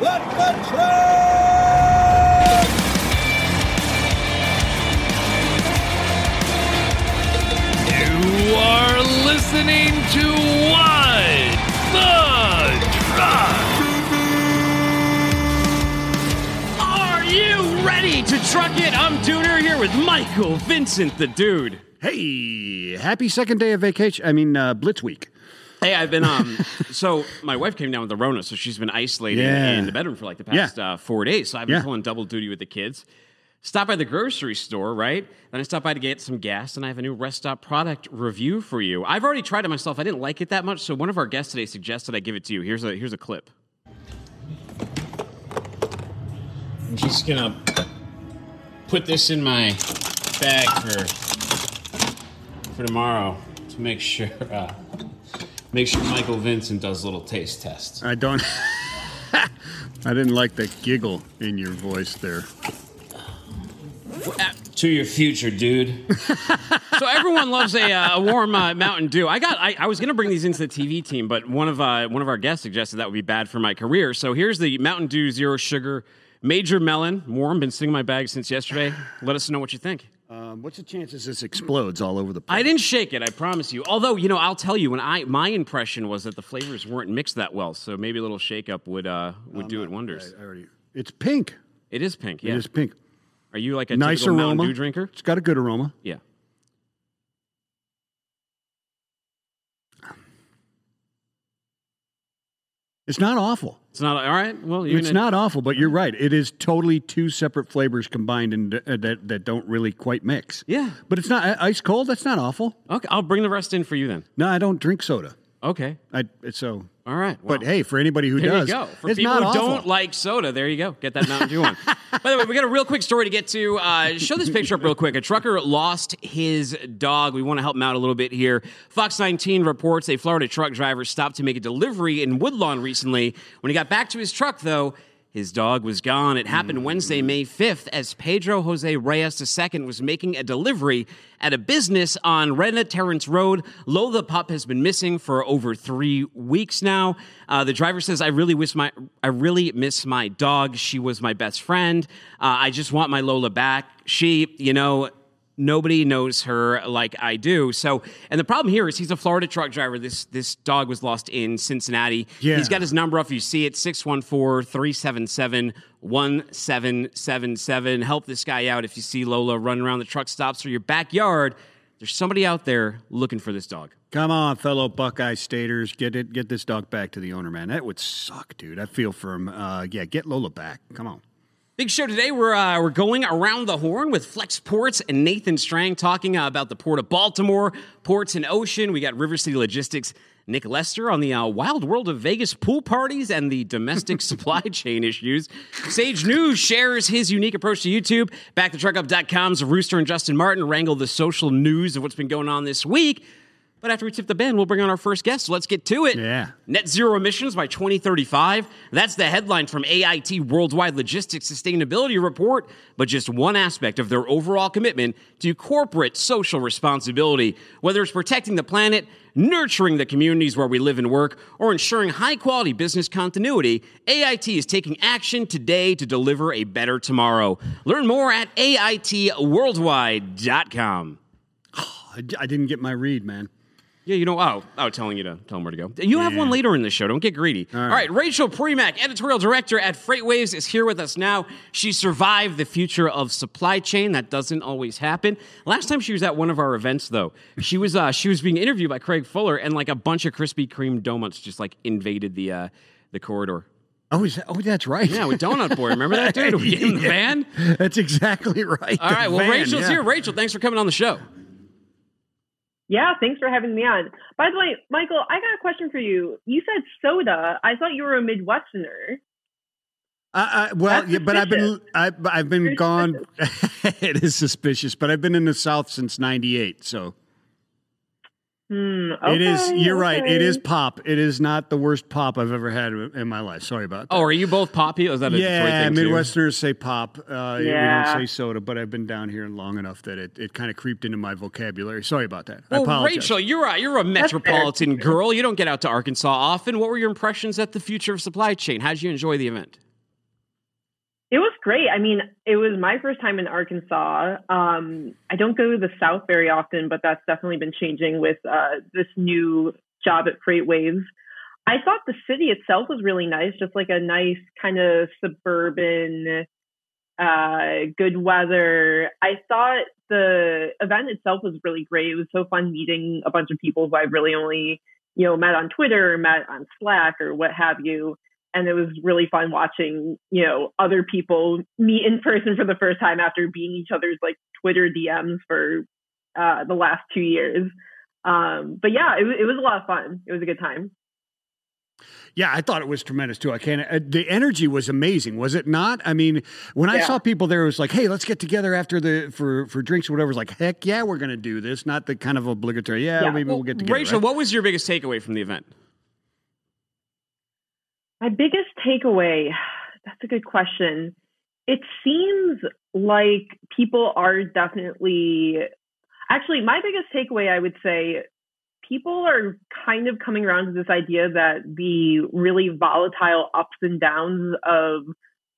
Let the train! You are listening to What the Truck. Are you ready to truck it? I'm Dooner here with Michael Vincent, the dude. Hey, happy second day of vacation. I mean, uh, Blitz Week. Hey, I've been um. so my wife came down with the Rona, so she's been isolated Yeah. in the bedroom for like the past uh, four days. So I've been Yeah. pulling double duty with the kids. Stop by the grocery store, right? Then I stop by to get some gas, and I have a new rest stop product review for you. I've already tried it myself. I didn't like it that much, so one of our guests today suggested I give it to you. Here's a here's a clip. I'm just gonna put this in my bag for for tomorrow to make sure uh, make sure Michael Vincent does a little taste test. I don't. I didn't like the giggle in your voice there. To your future, dude. so everyone loves a, uh, a warm uh, Mountain Dew. I got. I, I was going to bring these into the TV team, but one of uh, one of our guests suggested that would be bad for my career. So here's the Mountain Dew Zero Sugar Major Melon Warm. Been sitting in my bag since yesterday. Let us know what you think. Um, what's the chances this explodes all over the place? I didn't shake it. I promise you. Although you know, I'll tell you when I my impression was that the flavors weren't mixed that well. So maybe a little shake up would uh, would do it wonders. I already, it's pink. It is pink. Yeah. It is pink. Are you like a nice typical aroma. Mountain Dew drinker? It's got a good aroma. Yeah. It's not awful. It's not all right. Well, It's gonna- not awful, but you're right. It is totally two separate flavors combined and uh, that that don't really quite mix. Yeah. But it's not uh, ice cold. That's not awful. Okay, I'll bring the rest in for you then. No, I don't drink soda. Okay. I it's so. All right. But hey, for anybody who there does, you go. For it's people not who awful. don't like soda, there you go. Get that Mountain Dew one. By the way, we got a real quick story to get to. Uh, show this picture up real quick. A trucker lost his dog. We want to help him out a little bit here. Fox 19 reports a Florida truck driver stopped to make a delivery in Woodlawn recently. When he got back to his truck, though, his dog was gone. It happened Wednesday, May 5th, as Pedro Jose Reyes II was making a delivery at a business on Rena Terrence Road. Lo the pup has been missing for over three weeks now. Uh, the driver says, "I really wish my, I really miss my dog. She was my best friend. Uh, I just want my Lola back. She, you know." Nobody knows her like I do. So, and the problem here is he's a Florida truck driver. This this dog was lost in Cincinnati. Yeah. He's got his number off. You see it 614 377 1777. Help this guy out if you see Lola running around the truck stops or your backyard. There's somebody out there looking for this dog. Come on, fellow Buckeye Staters, get it, get this dog back to the owner, man. That would suck, dude. I feel for him. Uh, yeah, get Lola back. Come on. Big show today. We're uh, we're going around the horn with Flexport's and Nathan Strang talking uh, about the port of Baltimore, ports and ocean. We got River City Logistics. Nick Lester on the uh, wild world of Vegas pool parties and the domestic supply chain issues. Sage News shares his unique approach to YouTube. BackTheTruckUp.com's Rooster and Justin Martin wrangle the social news of what's been going on this week. But after we tip the band, we'll bring on our first guest. So let's get to it. Yeah. Net zero emissions by 2035. That's the headline from AIT Worldwide Logistics Sustainability Report, but just one aspect of their overall commitment to corporate social responsibility, whether it's protecting the planet, nurturing the communities where we live and work, or ensuring high quality business continuity. AIT is taking action today to deliver a better tomorrow. Learn more at AITworldwide.com. I, oh, I didn't get my read, man. Yeah, you know, oh, oh, telling you to tell them where to go. You have one later in the show. Don't get greedy. All right, Rachel Premack, editorial director at FreightWaves, is here with us now. She survived the future of supply chain. That doesn't always happen. Last time she was at one of our events, though, she was uh, she was being interviewed by Craig Fuller, and like a bunch of Krispy Kreme donuts just like invaded the uh, the corridor. Oh, is that, oh, that's right. Yeah, with Donut Boy. Remember that dude? We him the van. That's exactly right. All right. Well, van, Rachel's yeah. here. Rachel, thanks for coming on the show. Yeah, thanks for having me on. By the way, Michael, I got a question for you. You said soda. I thought you were a Midwesterner. Uh, uh, well, yeah, but I've been. I, I've been Very gone. it is suspicious, but I've been in the South since '98, so Hmm. it is. You're right. It is pop. It is not the worst pop I've ever had in my life. Sorry about that. Oh, are you both poppy? Is that a Detroit yeah, thing too? Midwesterners say pop. Uh, We don't say soda, but I've been down here long enough that it, it kind of creeped into my vocabulary. Sorry about that. I apologize. Rachel, you're a, you're a metropolitan girl. You don't get out to Arkansas often. What were your impressions at the Future of Supply Chain? How did you enjoy the event? Great. I mean, it was my first time in Arkansas. Um, I don't go to the South very often, but that's definitely been changing with uh, this new job at FreightWaves. I thought the city itself was really nice, just like a nice kind of suburban, uh, good weather. I thought the event itself was really great. It was so fun meeting a bunch of people who I really only, you know, met on Twitter or met on Slack or what have you and it was really fun watching you know other people meet in person for the first time after being each other's like twitter dms for uh, the last two years um, but yeah it, it was a lot of fun it was a good time yeah, I thought it was tremendous too. I can't. Uh, the energy was amazing, was it not? I mean, when I saw people there, it was like, "Hey, let's get together after the for for drinks or whatever." It was like, "Heck yeah, we're going to do this." Not the kind of obligatory. Yeah, yeah. maybe well, we'll get together. Rachel, right? what was your biggest takeaway from the event? My biggest takeaway, that's a good question. It seems like people are definitely, actually, my biggest takeaway, I would say, people are kind of coming around to this idea that the really volatile ups and downs of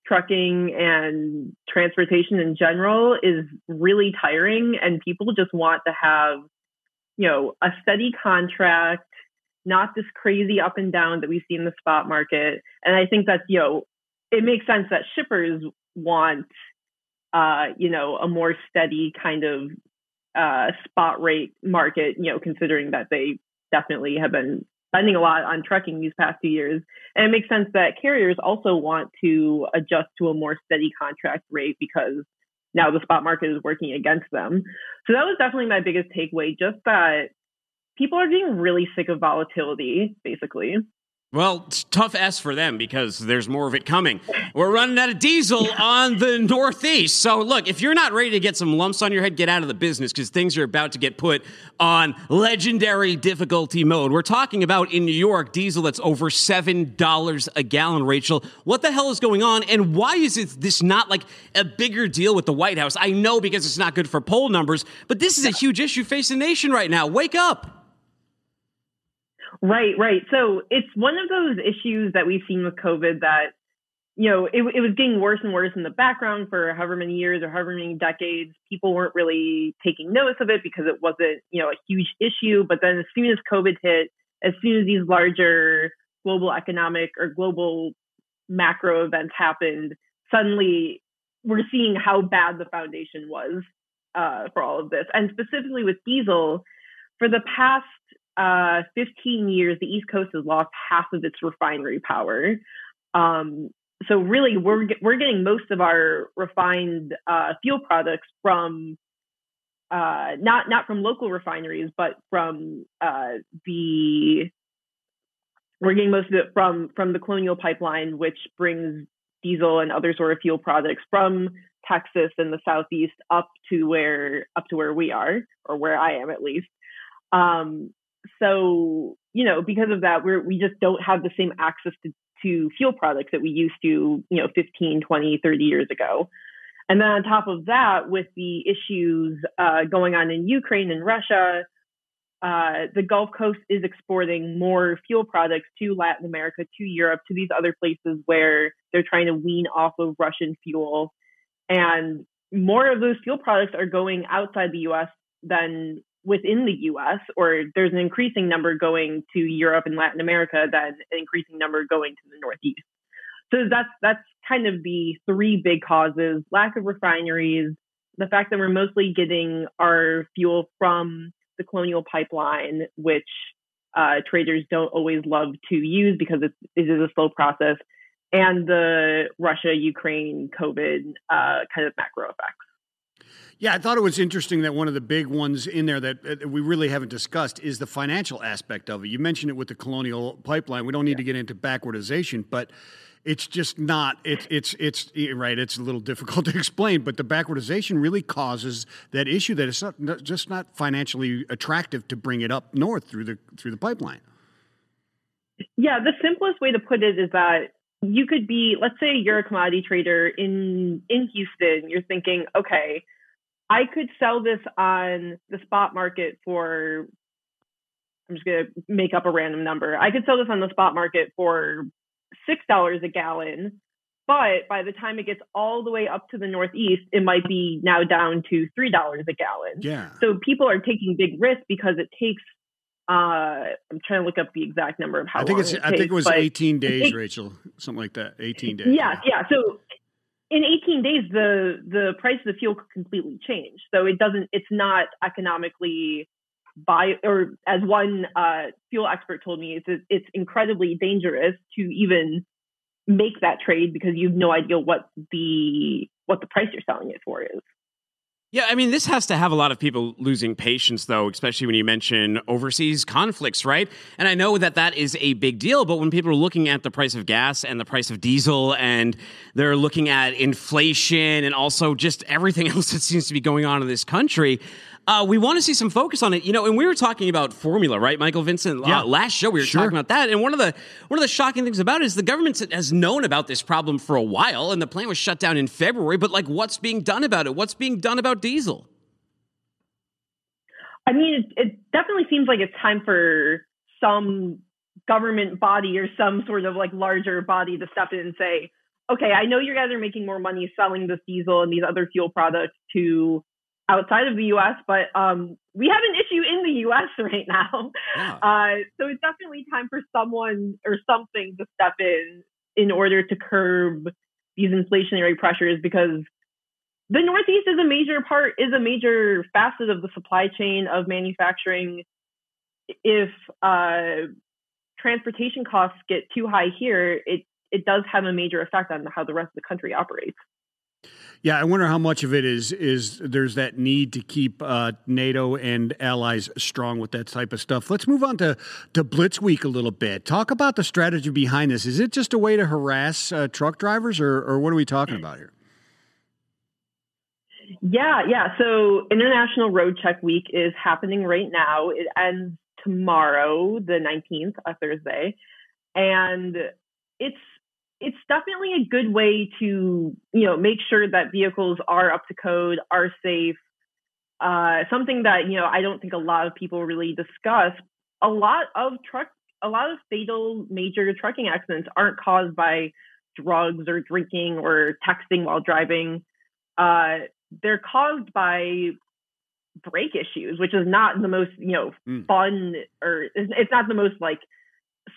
trucking and transportation in general is really tiring and people just want to have you know a steady contract not this crazy up and down that we see in the spot market. And I think that, you know, it makes sense that shippers want, uh, you know, a more steady kind of uh, spot rate market, you know, considering that they definitely have been spending a lot on trucking these past few years. And it makes sense that carriers also want to adjust to a more steady contract rate because now the spot market is working against them. So that was definitely my biggest takeaway, just that people are getting really sick of volatility, basically. Well, tough S for them because there's more of it coming. We're running out of diesel on the Northeast. So, look, if you're not ready to get some lumps on your head, get out of the business because things are about to get put on legendary difficulty mode. We're talking about in New York diesel that's over $7 a gallon, Rachel. What the hell is going on? And why is it this not like a bigger deal with the White House? I know because it's not good for poll numbers, but this is a huge issue facing the nation right now. Wake up. Right, right. So it's one of those issues that we've seen with COVID that, you know, it, it was getting worse and worse in the background for however many years or however many decades. People weren't really taking notice of it because it wasn't, you know, a huge issue. But then as soon as COVID hit, as soon as these larger global economic or global macro events happened, suddenly we're seeing how bad the foundation was uh, for all of this. And specifically with diesel, for the past uh, 15 years, the East Coast has lost half of its refinery power. Um, so really, we're we're getting most of our refined uh, fuel products from uh, not not from local refineries, but from uh, the we're getting most of it from from the Colonial Pipeline, which brings diesel and other sort of fuel products from Texas and the southeast up to where up to where we are, or where I am at least. Um, so you know because of that we're we just don't have the same access to, to fuel products that we used to you know 15 20 30 years ago and then on top of that with the issues uh, going on in ukraine and russia uh, the Gulf Coast is exporting more fuel products to Latin America, to Europe, to these other places where they're trying to wean off of Russian fuel. And more of those fuel products are going outside the US than within the US, or there's an increasing number going to Europe and Latin America than an increasing number going to the Northeast. So that's that's kind of the three big causes: lack of refineries, the fact that we're mostly getting our fuel from the Colonial Pipeline, which uh, traders don't always love to use because it's, it is a slow process, and the Russia, Ukraine, COVID uh, kind of macro effects. Yeah, I thought it was interesting that one of the big ones in there that uh, we really haven't discussed is the financial aspect of it. You mentioned it with the colonial pipeline. We don't need yeah. to get into backwardization, but it's just not it's it's it's right it's a little difficult to explain but the backwardization really causes that issue that it's not, just not financially attractive to bring it up north through the through the pipeline yeah the simplest way to put it is that you could be let's say you're a commodity trader in in houston you're thinking okay I could sell this on the spot market for I'm just going to make up a random number. I could sell this on the spot market for $6 a gallon, But by the time it gets all the way up to the Northeast, it might be now down to $3 a gallon. Yeah. So people are taking big risks because it takes, uh, I'm trying to look up the exact number of how I think long it's. it I think it was 18 days, Rachel. Something like that. 18 days. Yeah, yeah. So in 18 days, the the price of the fuel could completely change. So it doesn't. It's not economically buy or as one uh, fuel expert told me, it's it's incredibly dangerous to even make that trade because you have no idea what the what the price you're selling it for is. Yeah, I mean, this has to have a lot of people losing patience, though, especially when you mention overseas conflicts, right? And I know that that is a big deal, but when people are looking at the price of gas and the price of diesel, and they're looking at inflation and also just everything else that seems to be going on in this country, uh, we want to see some focus on it. You know, and we were talking about formula, right, Michael Vincent? Yeah. Uh, last show we were Sure. talking about that, and one of the one of the shocking things about it is the government has known about this problem for a while, and the plant was shut down in February. But like, what's being done about it? What's being done about diesel? I mean, it, it definitely seems like it's time for some government body or some sort of like larger body to step in and say, okay, I know you guys are making more money selling this diesel and these other fuel products to outside of the US, but um, we have an issue in the US right now. Yeah. Uh, so it's definitely time for someone or something to step in in order to curb these inflationary pressures because the Northeast is a major part, is a major facet of the supply chain of manufacturing. If uh, transportation costs get too high here, it it does have a major effect on how the rest of the country operates. Yeah, I wonder how much of it is is there's that need to keep uh, NATO and allies strong with that type of stuff. Let's move on to to Blitz Week a little bit. Talk about the strategy behind this. Is it just a way to harass uh, truck drivers, or or what are we talking about here? Yeah, yeah. So International Road Check Week is happening right now. It ends tomorrow, the 19th, a Thursday. And it's it's definitely a good way to, you know, make sure that vehicles are up to code, are safe. Uh, something that, you know, I don't think a lot of people really discuss. A lot of truck a lot of fatal major trucking accidents aren't caused by drugs or drinking or texting while driving. Uh, they're caused by brake issues, which is not the most you know Mm. fun or it's it's not the most like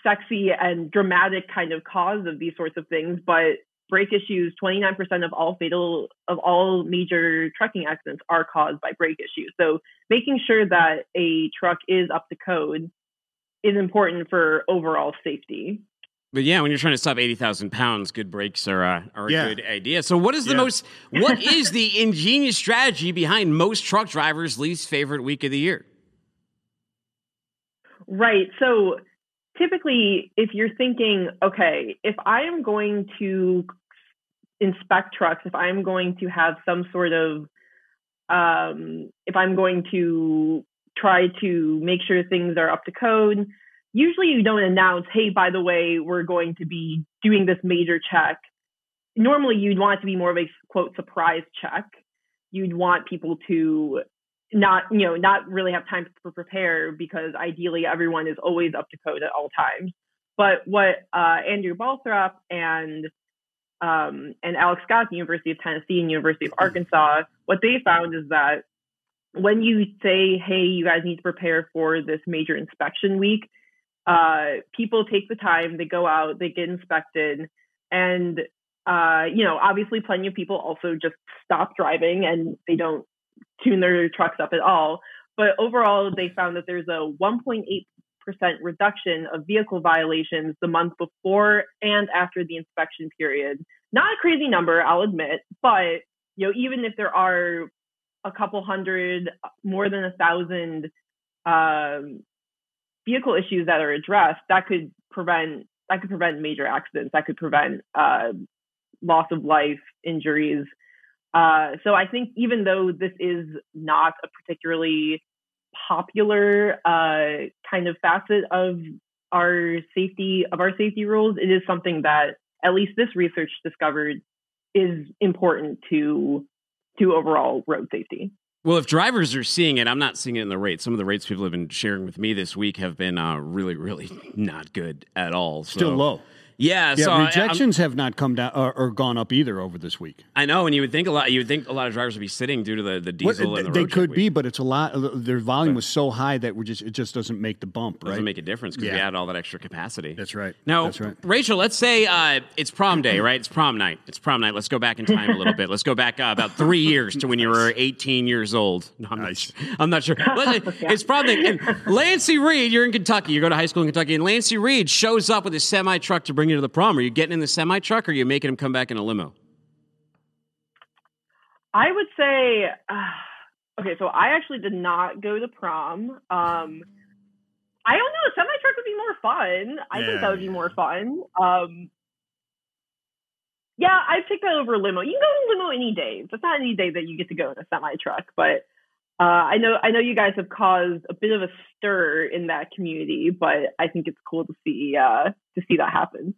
sexy and dramatic kind of cause of these sorts of things. But brake issues, 29% of all fatal of all major trucking accidents are caused by brake issues. So making sure that a truck is up to code is important for overall safety. But yeah, when you're trying to stop eighty thousand pounds, good brakes are uh, are a Yeah. good idea. So, what is the Yeah. most? What is the ingenious strategy behind most truck drivers' least favorite week of the year? Right. So typically, if you're thinking, okay, if I am going to inspect trucks, if I'm going to have some sort of, um, if I'm going to try to make sure things are up to code, usually you don't announce, hey, by the way, we're going to be doing this major check. Normally, you'd want it to be more of a quote surprise check. You'd want people to not you know not really have time to prepare because ideally everyone is always up to code at all times. But what uh, andrew balthrop and um, and alex scott the university of tennessee and university of arkansas what they found is that when you say hey you guys need to prepare for this major inspection week uh, people take the time they go out they get inspected and uh, you know obviously plenty of people also just stop driving and they don't tune their trucks up at all. But overall, they found that there's a 1.8% reduction of vehicle violations the month before and after the inspection period. Not a crazy number, I'll admit, but you know, even if there are a couple hundred, more than a thousand um, vehicle issues that are addressed, that could prevent that could prevent major accidents. That could prevent uh, loss of life, injuries. Uh, so I think even though this is not a particularly popular uh, kind of facet of our safety of our safety rules, it is something that at least this research discovered is important to to overall road safety. Well, if drivers are seeing it, I'm not seeing it in the rates. Some of the rates people have been sharing with me this week have been uh, really, really not good at all. So, Still low. Yeah, Yeah, so I- rejections have not come down or, or gone up either over this week. I, know, and you would think a lot. You would think a lot of drivers would be sitting due to the, the Well, diesel and the they could week. be, but it's a lot. Their volume was so high that we're just it just doesn't make the bump, right? It doesn't make a difference because we Yeah. add all that extra capacity. That's right. Now, That's right. Rachel, let's say uh, it's prom day, right? It's prom night. It's prom night. Let's go back in time a little bit. Let's go back uh, about three years to when you were 18 years old. No, I'm, Nice. not, sure. I'm not sure. It's prom day. And Lancey Reed, you're in Kentucky. You go to high school in Kentucky, and Lancey Reed shows up with a semi truck to bring you to the prom. Are you getting in the semi truck, or are you making him come back in a limo? I would say, uh, okay, so I actually did not go to prom. Um, I don't know. Semi truck would be more fun. I think that would be more fun. Um, yeah, I pick that over limo. You can go in limo any day. It's not any day that you get to go in a semi truck, but uh, I know I know you guys have caused a bit of a stir in that community, but I think it's cool to see uh, to see that happen.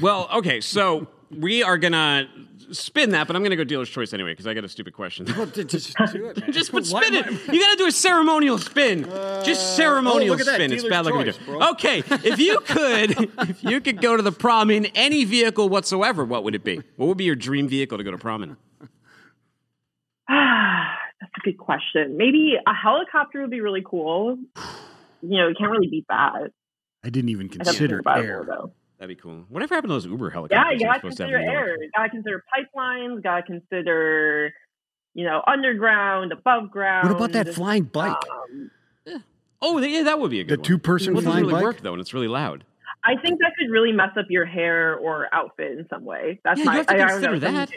Well, okay, so we are gonna spin that, but I'm gonna go dealer's choice anyway because I got a stupid question. just do it, man. Just put Why- spin it. You got to do a ceremonial spin. Just ceremonial oh, look at that, spin. It's bad luck. choice, do. bro. Okay, if you could, if you could go to the prom in any vehicle whatsoever, what would it be? What would be your dream vehicle to go to prom in? That's a good question. Maybe a helicopter would be really cool. You know, you can't really beat that. I didn't even I'd have to think consider air. though. That'd be cool. Whatever happened to those Uber Yeah, helicopters? you they're gotta supposed to consider in New air. You gotta consider pipelines. Gotta consider, you know, underground, above ground. What about that flying bike? Um, Oh, yeah, that would be a The good one. two-person It doesn't flying really bike? work though, and it's really loud. I think that could really mess up your hair or outfit in some way. That's Yeah, you have to I, I consider know, that.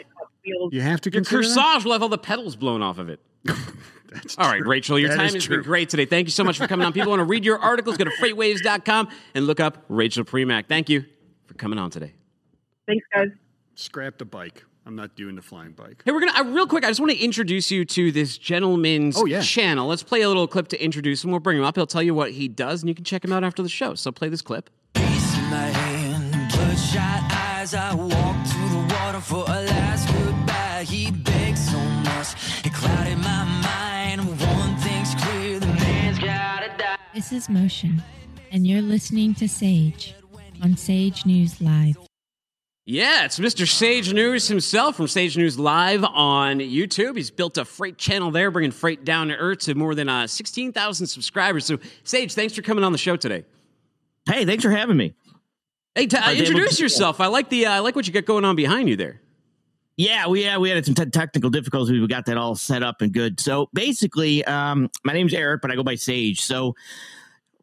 feels- You have to Your consider that? corsage will have all the petals blown off of it. That's All right, true. Rachel, your That time is has true. been great today. Thank you so much for coming on. People want to read your articles, go to freightwaves.com and look up Rachel Premack. Thank you for coming on today. Thanks, guys. Scrap the bike. I'm not doing the flying bike. Hey, we're gonna uh, real quick. I just want to introduce you to this gentleman's Oh, yeah. channel. Let's play a little clip to introduce him. We'll bring him up. He'll tell you what he does, and you can check him out after the show. So play this clip. This is Motion, and you're listening to Sage on Sage News Live. Yeah, it's Mr. Sage News himself from Sage News Live on YouTube. He's built a freight channel there, bringing freight down to earth to more than uh, 16,000 subscribers. So, Sage, thanks for coming on the show today. Hey, thanks for having me. Hey, t- uh, introduce yourself. I like the uh, I like what you got going on behind you there. Yeah, we yeah, we had some te- technical difficulties. We got that all set up and good. So basically, um, my name's Eric, but I go by Sage. So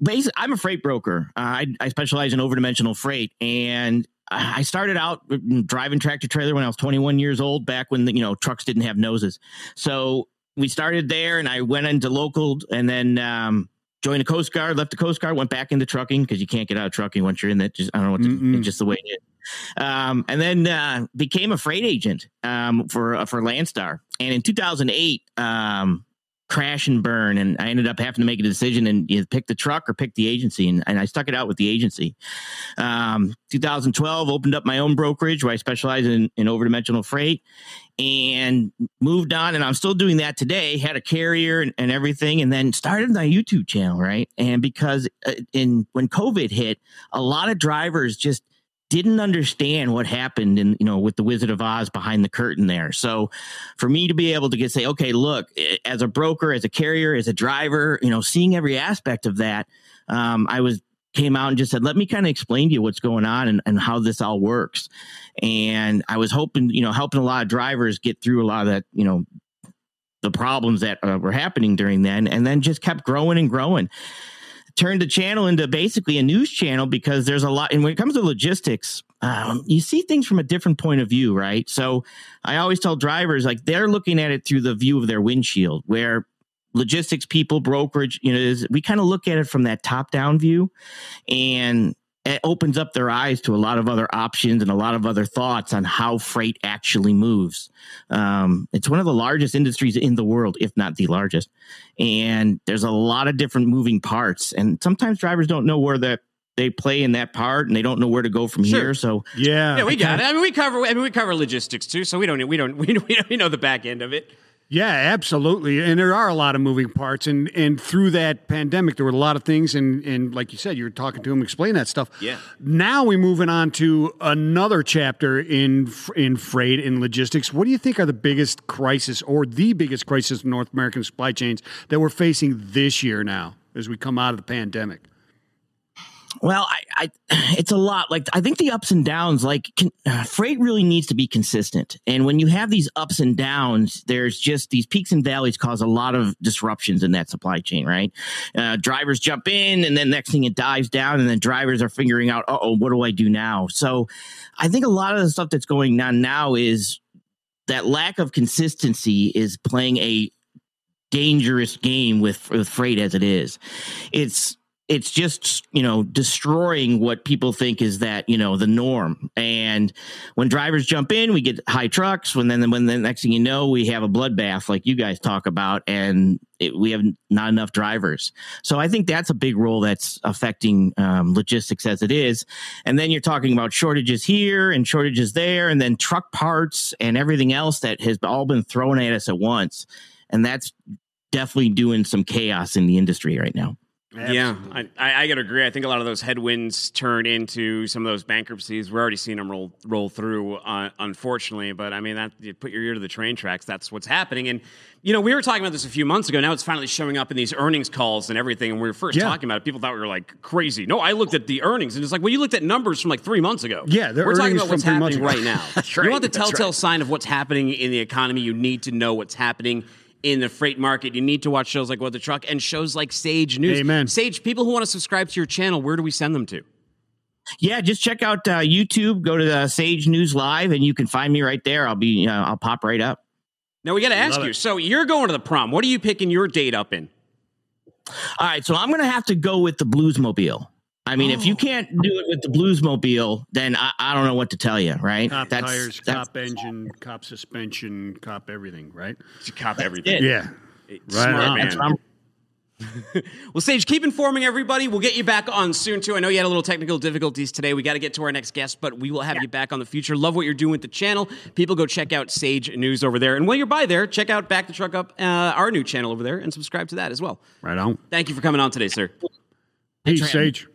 basically, I'm a freight broker. Uh, I, I specialize in overdimensional freight, and I started out driving tractor trailer when I was 21 years old, back when the, you know trucks didn't have noses. So we started there, and I went into local, and then um, joined the Coast Guard, left the Coast Guard, went back into trucking because you can't get out of trucking once you're in that. Just I don't know what just the way it is. Um, and then uh, became a freight agent um, for uh, for Landstar. And in 2008, um, crash and burn, and I ended up having to make a decision and you know, pick the truck or pick the agency, and, and I stuck it out with the agency. Um, 2012, opened up my own brokerage where I specialize in, in overdimensional freight, and moved on. And I'm still doing that today. Had a carrier and, and everything, and then started my YouTube channel, right? And because uh, in when COVID hit, a lot of drivers just didn't understand what happened in you know with the Wizard of Oz behind the curtain there. So for me to be able to get say, okay, look, as a broker, as a carrier, as a driver, you know, seeing every aspect of that, um, I was came out and just said, let me kind of explain to you what's going on and, and how this all works. And I was hoping, you know, helping a lot of drivers get through a lot of that, you know, the problems that uh, were happening during then, and then just kept growing and growing turned the channel into basically a news channel because there's a lot. And when it comes to logistics, um, you see things from a different point of view, right? So I always tell drivers like they're looking at it through the view of their windshield, where logistics people, brokerage, you know, is we kind of look at it from that top down view, and it opens up their eyes to a lot of other options and a lot of other thoughts on how freight actually moves. Um, it's one of the largest industries in the world, if not the largest. And there's a lot of different moving parts. And sometimes drivers don't know where that they play in that part and they don't know where to go from Sure. here. So Yeah. Yeah, we got it. I mean, we cover. I mean, we cover logistics too, so we don't. We don't. We don't, we know the back end of it. Yeah, absolutely. And there are a lot of moving parts. And and through that pandemic, there were a lot of things. And and like you said, you were talking to him, explain that stuff. Yeah. Now we're moving on to another chapter in in freight and logistics. What do you think are the biggest crisis or the biggest crisis in North American supply chains that we're facing this year now as we come out of the pandemic? Well, I, I, it's a lot. Like I think the ups and downs, like can, uh, freight really needs to be consistent. And when you have these ups and downs, there's just these peaks and valleys cause a lot of disruptions in that supply chain, right? Uh, drivers jump in, and then next thing it dives down, and then drivers are figuring out, oh, what do I do now? So, I think a lot of the stuff that's going on now is that lack of consistency is playing a dangerous game with with freight as it is. It's it's just you know destroying what people think is that you know the norm. And when drivers jump in we get high trucks when then when the next thing you know we have a bloodbath like you guys talk about and it, we have not enough drivers. So i think that's a big role that's affecting um, logistics as it is. And then you're talking about shortages here and shortages there and then truck parts and everything else that has all been thrown at us at once. And that's definitely doing some chaos in the industry right now yeah, I, I, I got to agree. I think a lot of those headwinds turn into some of those bankruptcies. We're already seeing them roll roll through, uh, unfortunately. But I mean, that you put your ear to the train tracks. That's what's happening. And you know, we were talking about this a few months ago. Now it's finally showing up in these earnings calls and everything. And we were first Yeah. talking about it. People thought we were like crazy. No, I looked at the earnings, and it's like, well, you looked at numbers from like three months ago. Yeah, we're talking about what's from three months happening right now. That's You want the telltale right. sign of what's happening in the economy? You need to know what's happening in the freight market. You need to watch shows like What the Truck and shows like Sage News. Amen. Sage, people who want to subscribe to your channel, where do we send them to? Yeah, just check out uh, YouTube. Go to the Sage News Live, and you can find me right there. I'll be, uh, I'll pop right up. Now we got to ask Love you. it. So you're going to the prom. What are you picking your date up in? All right, so I'm gonna have to go with the Bluesmobile. I mean, if you can't do it with the Bluesmobile, then I, I don't know what to tell you, right? Cop That's- tires, that's- cop engine, cop suspension, cop everything, right? You cop everything. it. Yeah. Smart Right on. man. that's what I'm- Well, Sage, keep informing everybody. We'll get you back on soon too. I know you had a little technical difficulties today. We got to get to our next guest, but we will have you back on the future. Love what you're doing with the channel. People go check out Sage News over there, and while you're by there, check out Back the Truck Up, uh, our new channel over there, and subscribe to that as well. Right on. Thank you for coming on today, sir. Peace, for me. Sage.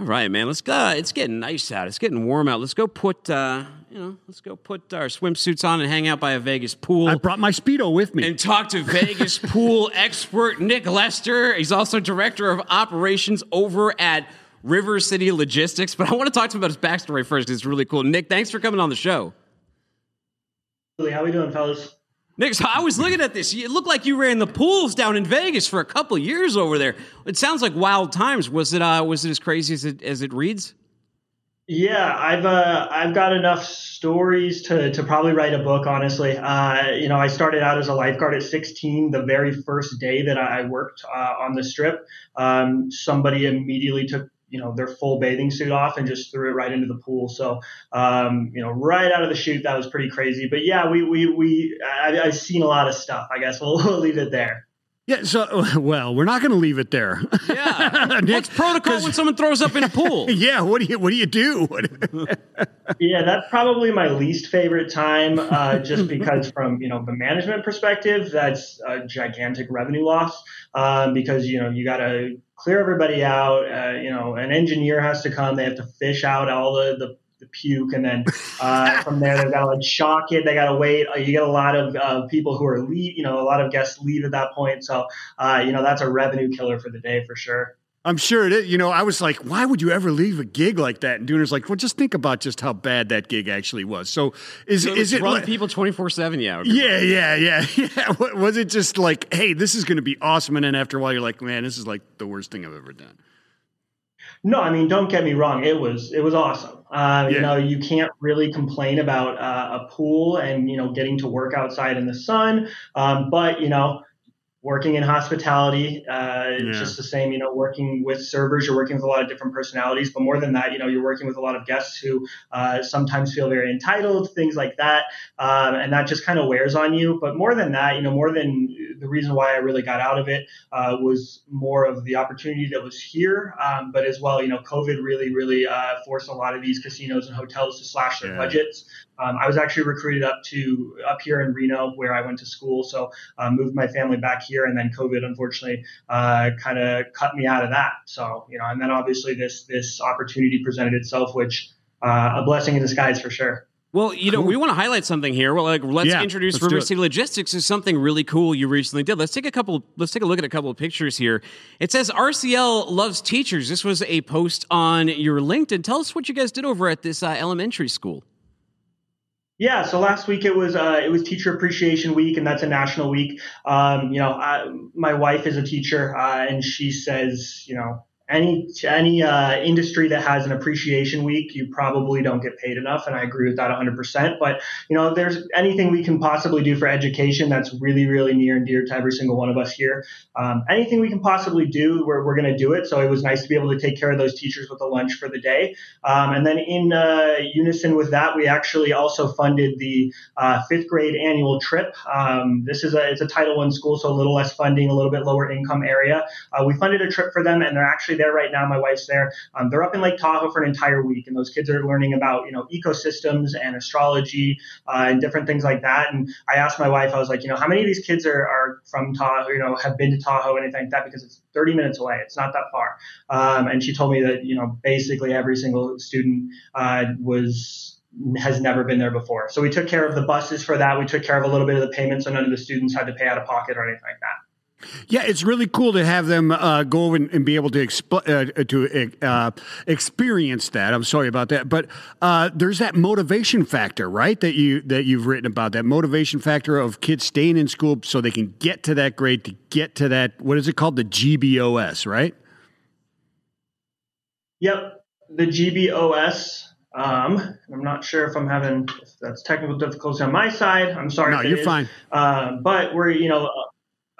All right, man. Let's go. It's getting nice out. It's getting warm out. Let's go put, uh, you know, let's go put our swimsuits on and hang out by a Vegas pool. I brought my Speedo with me. and talk to Vegas pool expert Nick Lester. He's also director of operations over at River City Logistics. But I want to talk to him about his backstory first because it's really cool. Nick, thanks for coming on the show. How we doing, fellas? Nick, so I was looking at this. It looked like you ran the pools down in Vegas for a couple years over there. It sounds like wild times. Was it? Uh, was it as crazy as it as it reads? Yeah, I've uh, I've got enough stories to to probably write a book. Honestly, uh, you know, I started out as a lifeguard at 16. The very first day that I worked uh, on the strip, um, somebody immediately took you know their full bathing suit off and just threw it right into the pool. So um, you know, right out of the chute, that was pretty crazy. But yeah, we we we I, I've seen a lot of stuff. I guess we'll, we'll leave it there. yeah, so, well, we're not going to leave it there. Yeah. Nick, What's protocol 'cause- when someone throws up in a pool? Yeah, what do you what do you do? Yeah, that's probably my least favorite time, uh, just because from you know the management perspective, that's a gigantic revenue loss. Um, because you know you got to clear everybody out. Uh, you know, an engineer has to come. They have to fish out all the the, the puke, and then uh, from there they've got to like shock it. They got to wait. Uh, you get a lot of uh, people who are leave. You know, a lot of guests leave at that point. So uh, you know that's a revenue killer for the day for sure. I'm sure it is. You know, I was like, why would you ever leave a gig like that? And Dooner's like, well, just think about just how bad that gig actually was. So is So is it's it run like- people twenty four seven? Yeah. okay. Yeah, yeah, yeah, yeah. Wa- Was it just like, hey, this is going to be awesome, and then after a while, you're like, man, this is like the worst thing I've ever done. No, I mean, don't get me wrong. It was it was awesome. Uh, Yeah. You know, you can't really complain about uh, a pool and you know getting to work outside in the sun. Um, but you know, working in hospitality, uh, it's just the same. You know, working with servers, you're working with a lot of different personalities. But more than that, you know, you're working with a lot of guests who uh, sometimes feel very entitled, things like that, um, and that just kind of wears on you. But more than that, you know, more than the reason why I really got out of it uh, was more of the opportunity that was here, um, but as well, you know, COVID really, really uh, forced a lot of these casinos and hotels to slash their Yeah. budgets. Um, I was actually recruited up to up here in Reno, where I went to school. So uh, moved my family back here, and then COVID unfortunately uh, kind of cut me out of that. So you know, and then obviously this this opportunity presented itself, which uh, a blessing in disguise for sure. Well, you know, we want to highlight something here. Well, like let's Yeah, introduce let's River. City Logistics is something really cool you recently did. Let's take a couple. Let's take a look at a couple of pictures here. It says RCL loves teachers. This was a post on your LinkedIn. Tell us what you guys did over at this uh, elementary school. Yeah, so last week it was uh, it was Teacher Appreciation Week, and that's a national week. Um, you know, I, my wife is a teacher, uh, and she says, you know, any any uh, industry that has an appreciation week, you probably don't get paid enough, and I agree with that 100%. But you know, if there's anything we can possibly do for education that's really really near and dear to every single one of us here. Um, anything we can possibly do, we're, we're going to do it. So it was nice to be able to take care of those teachers with a lunch for the day. Um, and then in uh, unison with that, we actually also funded the uh, fifth grade annual trip. Um, this is a it's a Title One school, so a little less funding, a little bit lower income area. Uh, we funded a trip for them, and they're actually there right now. My wife's there. Um, they're up in Lake Tahoe for an entire week, and those kids are learning about you know ecosystems and astrology uh, and different things like that. And I asked my wife, I was like, you know, how many of these kids are, are from Tahoe, you know, have been to Tahoe, anything like that, because it's 30 minutes away. It's not that far. Um, and she told me that you know basically every single student uh, was has never been there before. So we took care of the buses for that. We took care of a little bit of the payments, so none of the students had to pay out of pocket or anything like that. Yeah, it's really cool to have them uh, go and, and be able to exp- uh, to uh, experience that. I'm sorry about that, but uh, there's that motivation factor, right? That you that you've written about that motivation factor of kids staying in school so they can get to that grade to get to that what is it called the GBOS, right? Yep, the GBOS. Um, I'm not sure if I'm having if that's technical difficulty on my side. I'm sorry. No, you're is. fine. Uh, but we're you know.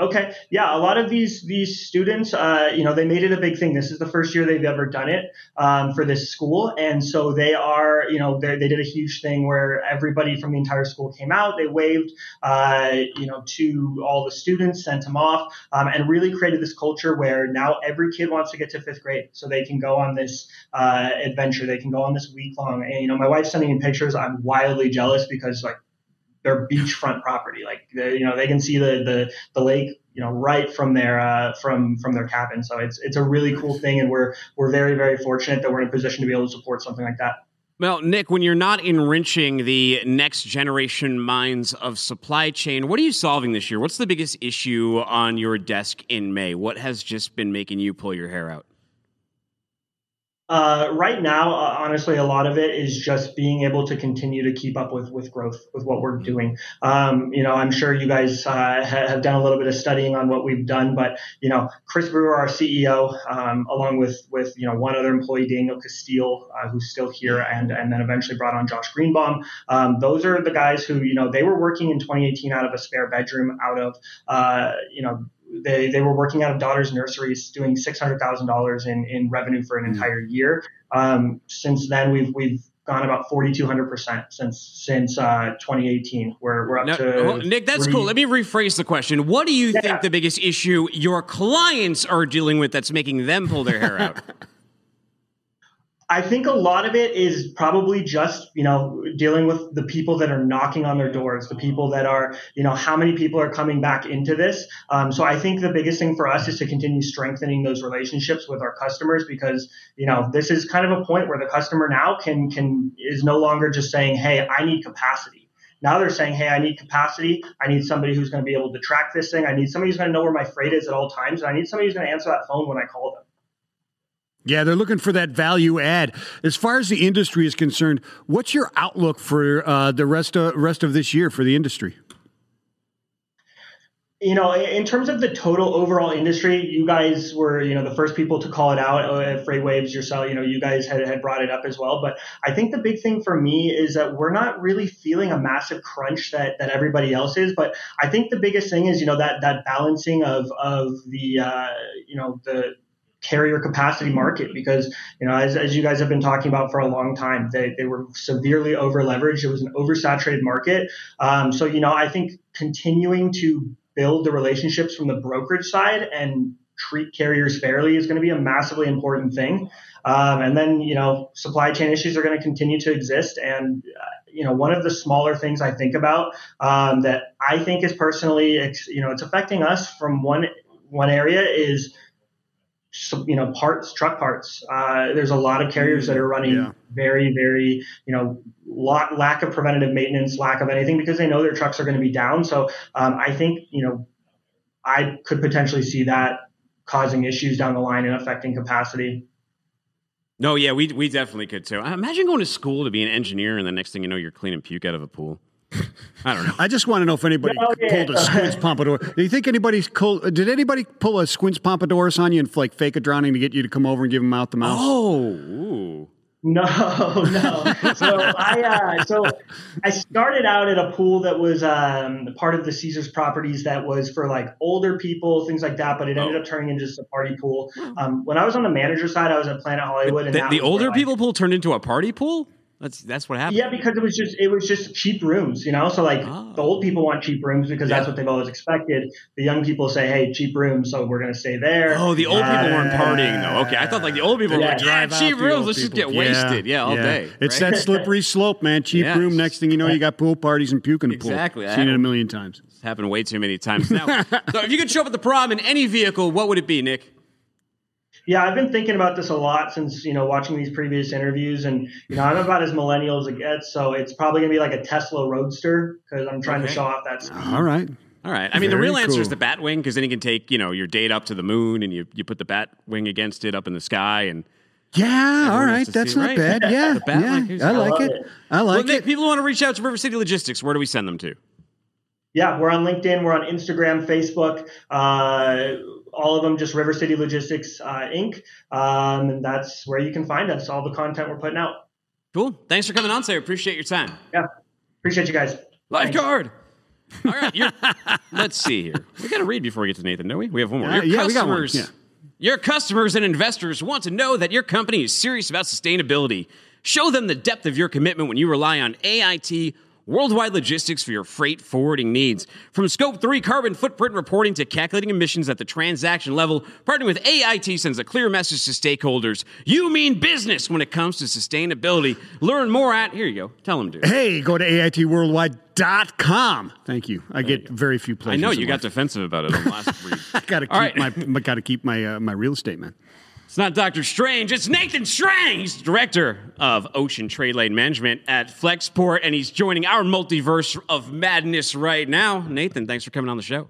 Okay, yeah, a lot of these these students, uh, you know, they made it a big thing. This is the first year they've ever done it um, for this school, and so they are, you know, they they did a huge thing where everybody from the entire school came out. They waved, uh, you know, to all the students, sent them off, um, and really created this culture where now every kid wants to get to fifth grade, so they can go on this uh, adventure. They can go on this week long. And you know, my wife's sending me pictures. I'm wildly jealous because like their beachfront property. Like you know, they can see the the, the lake, you know, right from their uh, from from their cabin. So it's it's a really cool thing, and we're we're very very fortunate that we're in a position to be able to support something like that. Well, Nick, when you're not enriching the next generation minds of supply chain, what are you solving this year? What's the biggest issue on your desk in May? What has just been making you pull your hair out? Uh, right now, uh, honestly, a lot of it is just being able to continue to keep up with with growth with what we're doing. Um, you know, I'm sure you guys uh, ha- have done a little bit of studying on what we've done, but you know, Chris Brewer, our CEO, um, along with with you know one other employee, Daniel Castile, uh, who's still here, and and then eventually brought on Josh Greenbaum. Um, those are the guys who you know they were working in 2018 out of a spare bedroom, out of uh, you know they, they were working out of daughters nurseries doing $600,000 in, in revenue for an entire year. Um, since then, we've, we've gone about 4,200% since, since, uh, 2018. We're, we're up Now, to well, Nick, that's cool. Let me rephrase the question. What do you Yeah. think the biggest issue your clients are dealing with that's making them pull their hair out? I think a lot of it is probably just, you know, dealing with the people that are knocking on their doors, the people that are, you know, how many people are coming back into this. Um, so I think the biggest thing for us is to continue strengthening those relationships with our customers because, you know, this is kind of a point where the customer now can, can, is no longer just saying, Hey, I need capacity. Now they're saying, Hey, I need capacity. I need somebody who's going to be able to track this thing. I need somebody who's going to know where my freight is at all times. And I need somebody who's going to answer that phone when I call them. Yeah, they're looking for that value add. As far as the industry is concerned, what's your outlook for uh, the rest of rest of this year for the industry? you know, in terms of the total overall industry, you guys were, you know, the first people to call it out. at FreightWaves, yourself, you know, you guys had, had brought it up as well. But I think the big thing for me is that we're not really feeling a massive crunch that, that everybody else is. But I think the biggest thing is, you know, that that balancing of of the, uh, you know, the carrier capacity market because you know as, as you guys have been talking about for a long time they, they were severely over leveraged it was an oversaturated market. Um, so you know i think continuing to build the relationships from the brokerage side and treat carriers fairly is going to be a massively important thing. Um, and then you know supply chain issues are going to continue to exist. And uh, you know, one of the smaller things I think about um, that I think is personally, it's, you know, it's affecting us from one one area is so, you know parts truck parts uh, there's a lot of carriers that are running Yeah. very very you know lot, lack of preventative maintenance lack of anything because they know their trucks are going to be down so um, i think you know i could potentially see that causing issues down the line and affecting capacity No, yeah, we we definitely could too. Imagine going to school to be an engineer, and the next thing you know, you're cleaning puke out of a pool. I don't know. I just want to know if anybody Oh, yeah. pulled a squints Palledorous. Do you think anybody's cool? Did anybody pull a squints Palledorous on you and like fake a drowning to get you to come over and give them mouth to mouth? Oh, ooh. No, no. So I uh, so I started out at a pool that was um, part of the Caesars properties that was for like older people, things like that. But it ended up turning into just a party pool. Um, when I was on the manager side, I was at Planet Hollywood, and The, the was where, older like- people pool turned into a party pool. That's that's what happened. Yeah, because it was just it was just cheap rooms, you know. So like Oh. the old people want cheap rooms because that's what they've always expected. The young people say, "Hey, cheap rooms, so we're gonna stay there." Oh, the old people weren't Uh, partying though. Okay, I thought like the old people were like, yeah, cheap rooms. Let's just people. get wasted. Yeah, all day. It's right? that slippery slope, man. Cheap Yes. room. Next thing you know, you got pool parties and puke in the Exactly. pool. I Seen it a million times. It's happened way too many times now. so if you could show up at the prom in any vehicle, what would it be, Nick? Yeah, I've been thinking about this a lot since you know watching these previous interviews, and you know I'm about as millennial as it gets, so it's probably gonna be like a Tesla Roadster because I'm trying Okay. to show off that speed. All right. All right. I mean, the real answer is cool. the Batwing because then you can take you know your date up to the moon and you you put the Batwing against it up in the sky and. Yeah, all Everyone right. wants to That's not right? bad. Yeah, The bat yeah. like, I like it. it. I Well, like Nick, it. people want to reach out to River City Logistics. Where do we send them to? Yeah, we're on LinkedIn, we're on Instagram, Facebook, uh, all of them just River City Logistics uh, Inc. Um, and that's where you can find us. All the content we're putting out. Cool. Thanks for coming on, sir. Appreciate your time. Yeah, appreciate you guys. Lifeguard. All right. You're, let's see here. We got to read before we get to Nathan, don't we? We have one more. Uh, your yeah, we got one, yeah. your customers and investors want to know that your company is serious about sustainability. Show them the depth of your commitment when you rely on AIT worldwide logistics for your freight forwarding needs. From scope 3 carbon footprint reporting to calculating emissions at the transaction level, partnering with AIT sends a clear message to stakeholders. You mean business when it comes to sustainability. Learn more at, here you go, tell them to. Hey, go to AITworldwide.com. Thank you. I get very few places. I know you got life. defensive about it on last read. I gotta keep right. my got to keep my uh, my real estate, man. It's not Doctor Strange, it's Nathan Strang, He's director of Ocean Trade Lane Management at Flexport, and he's joining our multiverse of madness right now. Nathan, thanks for coming on the show.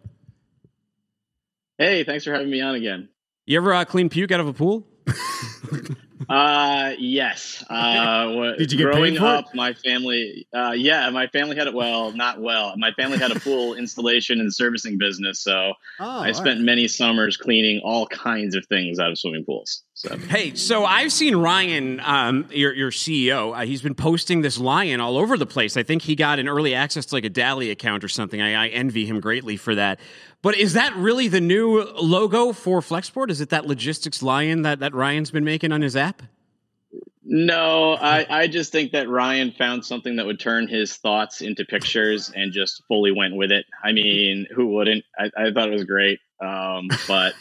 Hey, thanks for having me on again. You ever uh, clean puke out of a pool? Uh, yes. Uh, what, Did you get paid growing for it? up, my family, uh, yeah, my family had it. Well, not well. My family had a pool installation and servicing business, so Oh, I spent many summers cleaning all kinds of things out of swimming pools. So Hey, so I've seen Ryan, um, your, your CEO, uh, he's been posting this lion all over the place. I think he got an early access to like a DALL-E account or something. I, I envy him greatly for that. But is that really the new logo for Flexport? Is it that logistics lion that, that Ryan's been making on his app? no, I, I just think that Ryan found something that would turn his thoughts into pictures and just fully went with it. I mean, who wouldn't? I, I thought it was great. Um, but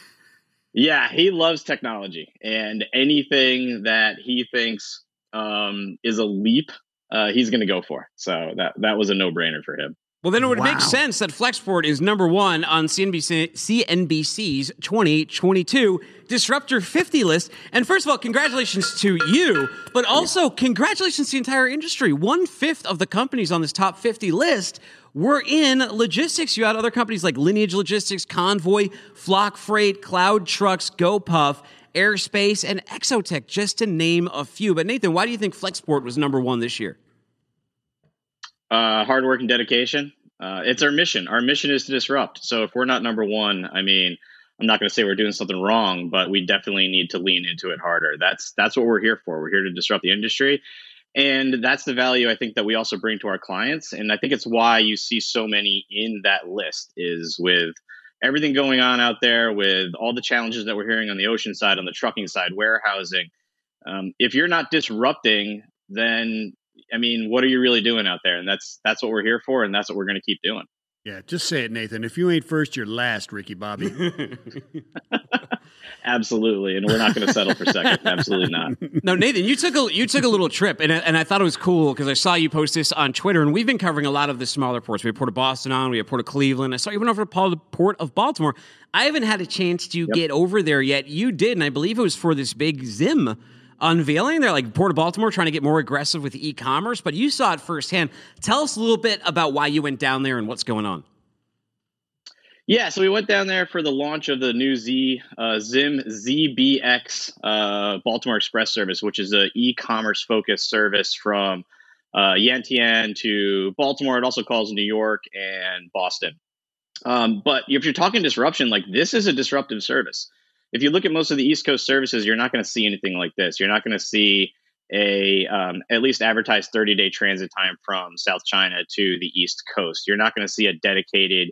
yeah, he loves technology and anything that he thinks um, is a leap, uh, he's going to go for. So that that was a no brainer for him. Well, then it would Wow. make sense that Flexport is number one on CNBC, CNBC's 2022 Disruptor 50 list. And first of all, congratulations to you, but also congratulations to the entire industry. One fifth of the companies on this top 50 list were in logistics. You had other companies like Lineage Logistics, Convoy, Flock Freight, Cloud Trucks, GoPuff, Airspace, and Exotech, just to name a few. But Nathan, why do you think Flexport was number one this year? Uh, hard work and dedication. Uh, it's our mission. Our mission is to disrupt. So if we're not number one, I mean, I'm not going to say we're doing something wrong, but we definitely need to lean into it harder. That's that's what we're here for. We're here to disrupt the industry, and that's the value I think that we also bring to our clients. And I think it's why you see so many in that list is with everything going on out there, with all the challenges that we're hearing on the ocean side, on the trucking side, warehousing. Um, if you're not disrupting, then I mean, what are you really doing out there? And that's that's what we're here for, and that's what we're going to keep doing. Yeah, just say it, Nathan. If you ain't first, you're last, Ricky Bobby. Absolutely, and we're not going to settle for second. Absolutely not. No, Nathan, you took a you took a little trip, and and I thought it was cool because I saw you post this on Twitter, and we've been covering a lot of the smaller ports. We have Port of Boston on, we have Port of Cleveland. I saw you went over to Port of Baltimore. I haven't had a chance to get over there yet. You did, and I believe it was for this big Zim unveiling. They're like Port of Baltimore trying to get more aggressive with e-commerce, but you saw it firsthand. Tell us a little bit about why you went down there and what's going on. Yeah, so we went down there for the launch of the new Z uh, Zim ZBX uh, Baltimore Express service, which is an e-commerce focused service from uh, Yantian to Baltimore. It also calls New York and Boston. Um, but if you're talking disruption, like this is a disruptive service. If you look at most of the East Coast services, you're not going to see anything like this. You're not going to see a um, at least advertised 30 day transit time from South China to the East Coast. You're not going to see a dedicated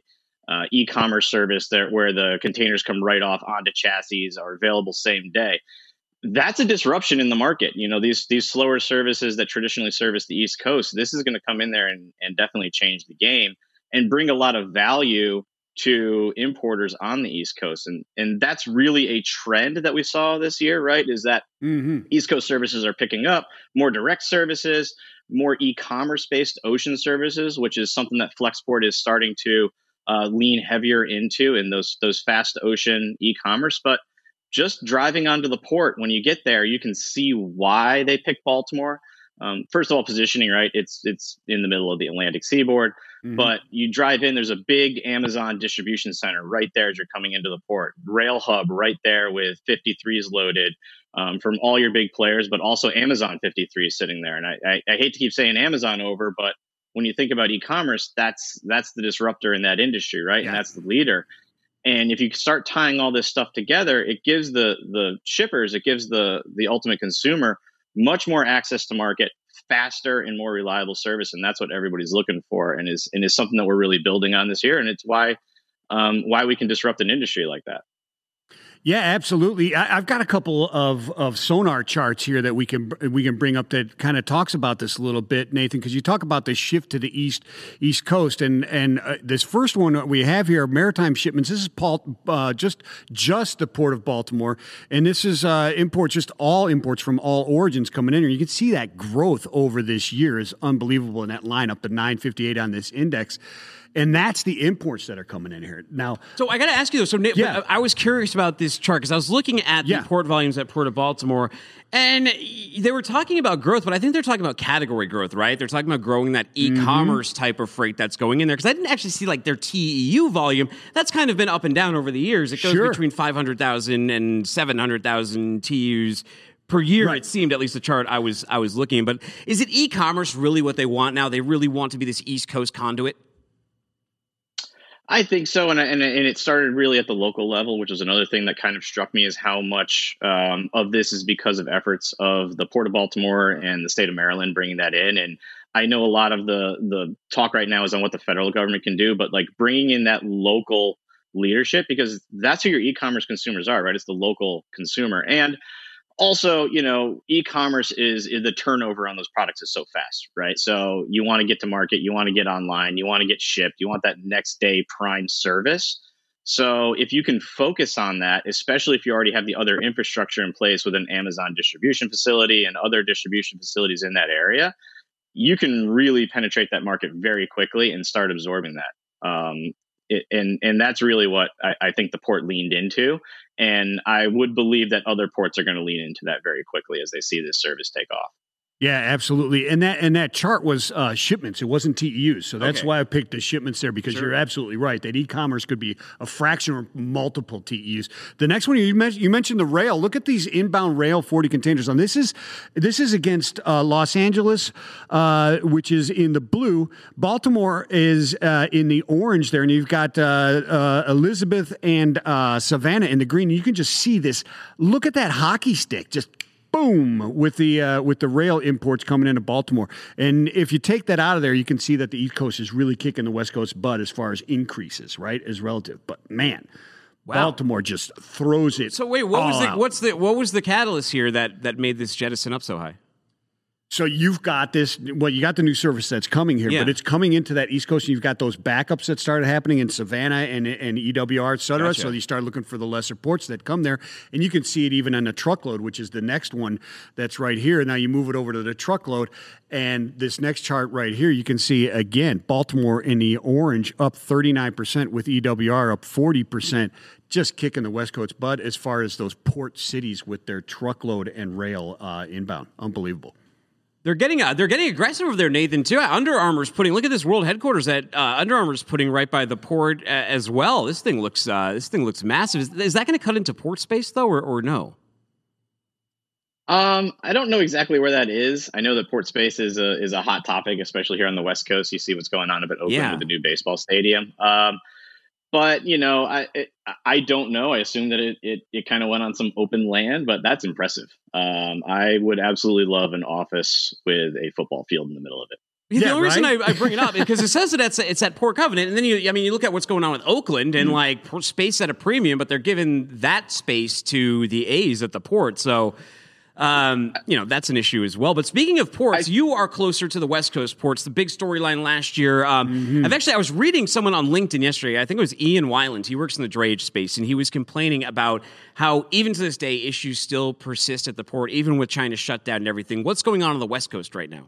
uh, e-commerce service there where the containers come right off onto chassis are available same day that's a disruption in the market you know these these slower services that traditionally service the east coast this is going to come in there and, and definitely change the game and bring a lot of value to importers on the east coast and and that's really a trend that we saw this year right is that mm-hmm. east coast services are picking up more direct services more e-commerce based ocean services which is something that flexport is starting to uh, lean heavier into in those those fast ocean e-commerce. But just driving onto the port when you get there, you can see why they picked Baltimore. Um, first of all, positioning right. It's it's in the middle of the Atlantic seaboard, mm-hmm. but you drive in. There's a big Amazon distribution center right there as you're coming into the port. Rail hub right there with 53s loaded um, from all your big players, but also Amazon 53 sitting there. And I, I, I hate to keep saying Amazon over, but when you think about e-commerce, that's that's the disruptor in that industry, right? Yeah. And that's the leader. And if you start tying all this stuff together, it gives the the shippers, it gives the the ultimate consumer much more access to market, faster and more reliable service, and that's what everybody's looking for, and is and is something that we're really building on this year, and it's why um, why we can disrupt an industry like that. Yeah, absolutely. I, have got a couple of, of SONAR charts here that we can we can bring up that kind of talks about this a little bit, Nathan, because you talk about the shift to the east east coast, and and uh, this first one that we have here, maritime shipments. This is Paul, uh, just just the port of Baltimore, and this is uh, imports, just all imports from all origins coming in here. You can see that growth over this year is unbelievable in that lineup, the 958 on this index and that's the imports that are coming in here now. So I got to ask you though. So yeah. I was curious about this chart because I was looking at the yeah. port volumes at Port of Baltimore, and they were talking about growth, but I think they're talking about category growth, right? They're talking about growing that mm-hmm. e-commerce mm-hmm. type of freight that's going in there because I didn't actually see like their TEU volume. That's kind of been up and down over the years. It goes sure. between 500,000 and 700,000 TEUs per year right. it seemed at least the chart I was I was looking but is it e-commerce really what they want now they really want to be this east coast conduit I think so, and and and it started really at the local level, which is another thing that kind of struck me is how much um, of this is because of efforts of the Port of Baltimore and the state of Maryland bringing that in. And I know a lot of the the talk right now is on what the federal government can do, but like bringing in that local leadership because that's who your e-commerce consumers are, right? It's the local consumer, and also, you know, e-commerce is, is, the turnover on those products is so fast, right? So you want to get to market, you want to get online, you want to get shipped, you want that next day prime service. So if you can focus on that, especially if you already have the other infrastructure in place with an Amazon distribution facility and other distribution facilities in that area, you can really penetrate that market very quickly and start absorbing that. Um, and and that's really what I, I, think the port leaned into. And I would believe that other ports are going to lean into that very quickly as they see this service take off. Yeah, absolutely. And that and that chart was uh, shipments. It wasn't TEUs. So that's okay. why I picked the shipments there because sure. you're absolutely right. That e-commerce could be a fraction or multiple TEUs. The next one you mentioned, you mentioned the rail. Look at these inbound rail 40 containers on. This is this is against uh, Los Angeles, uh, which is in the blue. Baltimore is uh, in the orange there, and you've got uh, uh, Elizabeth and Savannah in the green. You can just see this. Look at that hockey stick just boom with the uh, with the rail imports coming into Baltimore. And if you take that out of there, you can see that the East Coast is really kicking the West Coast butt as far as increases, right? As relative. But man, wow. Baltimore just throws it. So wait, what was the out. what's the what was the catalyst here that that made this jettison up so high? So you've got this. Well, you got the new service that's coming here, Yeah. but it's coming into that East Coast, and you've got those backups that started happening in Savannah and and EWR, et cetera. Gotcha. So you start looking for the lesser ports that come there, and you can see it even on the truckload, which is the next one that's right here. Now you move it over to the truckload, and this next chart right here, you can see again Baltimore in the orange up thirty nine percent with EWR up forty percent. Just kicking the West Coast butt as far as those port cities with their truckload and rail uh, inbound. Unbelievable. They're getting uh, they're getting aggressive over there, Nathan. Too. Under Armour's putting. Look at this world headquarters that uh, Under Armour's putting right by the port uh, as well. This thing looks uh, this thing looks massive. Is, is that going to cut into port space though, or, or no? Um, I don't know exactly where that is. I know that port space is a is a hot topic, especially here on the West Coast. You see what's going on up at Oakland Yeah. with the new baseball stadium. Um, but you know, I it, I don't know. I assume that it it, it kind of went on some open land, but that's impressive. Um, I would absolutely love an office with a football field in the middle of it. the Yeah, only reason I. I bring it up is because it says that it's it's at Port Covington, and then you I mean you look at what's going on with Oakland Mm-hmm. and like space at a premium, but they're giving that space to the A's at the port. So. Um, you know that's an issue as well. But speaking of ports, you are closer to the West Coast ports. The big storyline last year. Um, Mm-hmm. I've actually I was reading someone on LinkedIn yesterday. I think it was Ian Wyland. He works in the drayage space, and he was complaining about how even to this day issues still persist at the port, even with China shut down and everything. What's going on on the West Coast right now?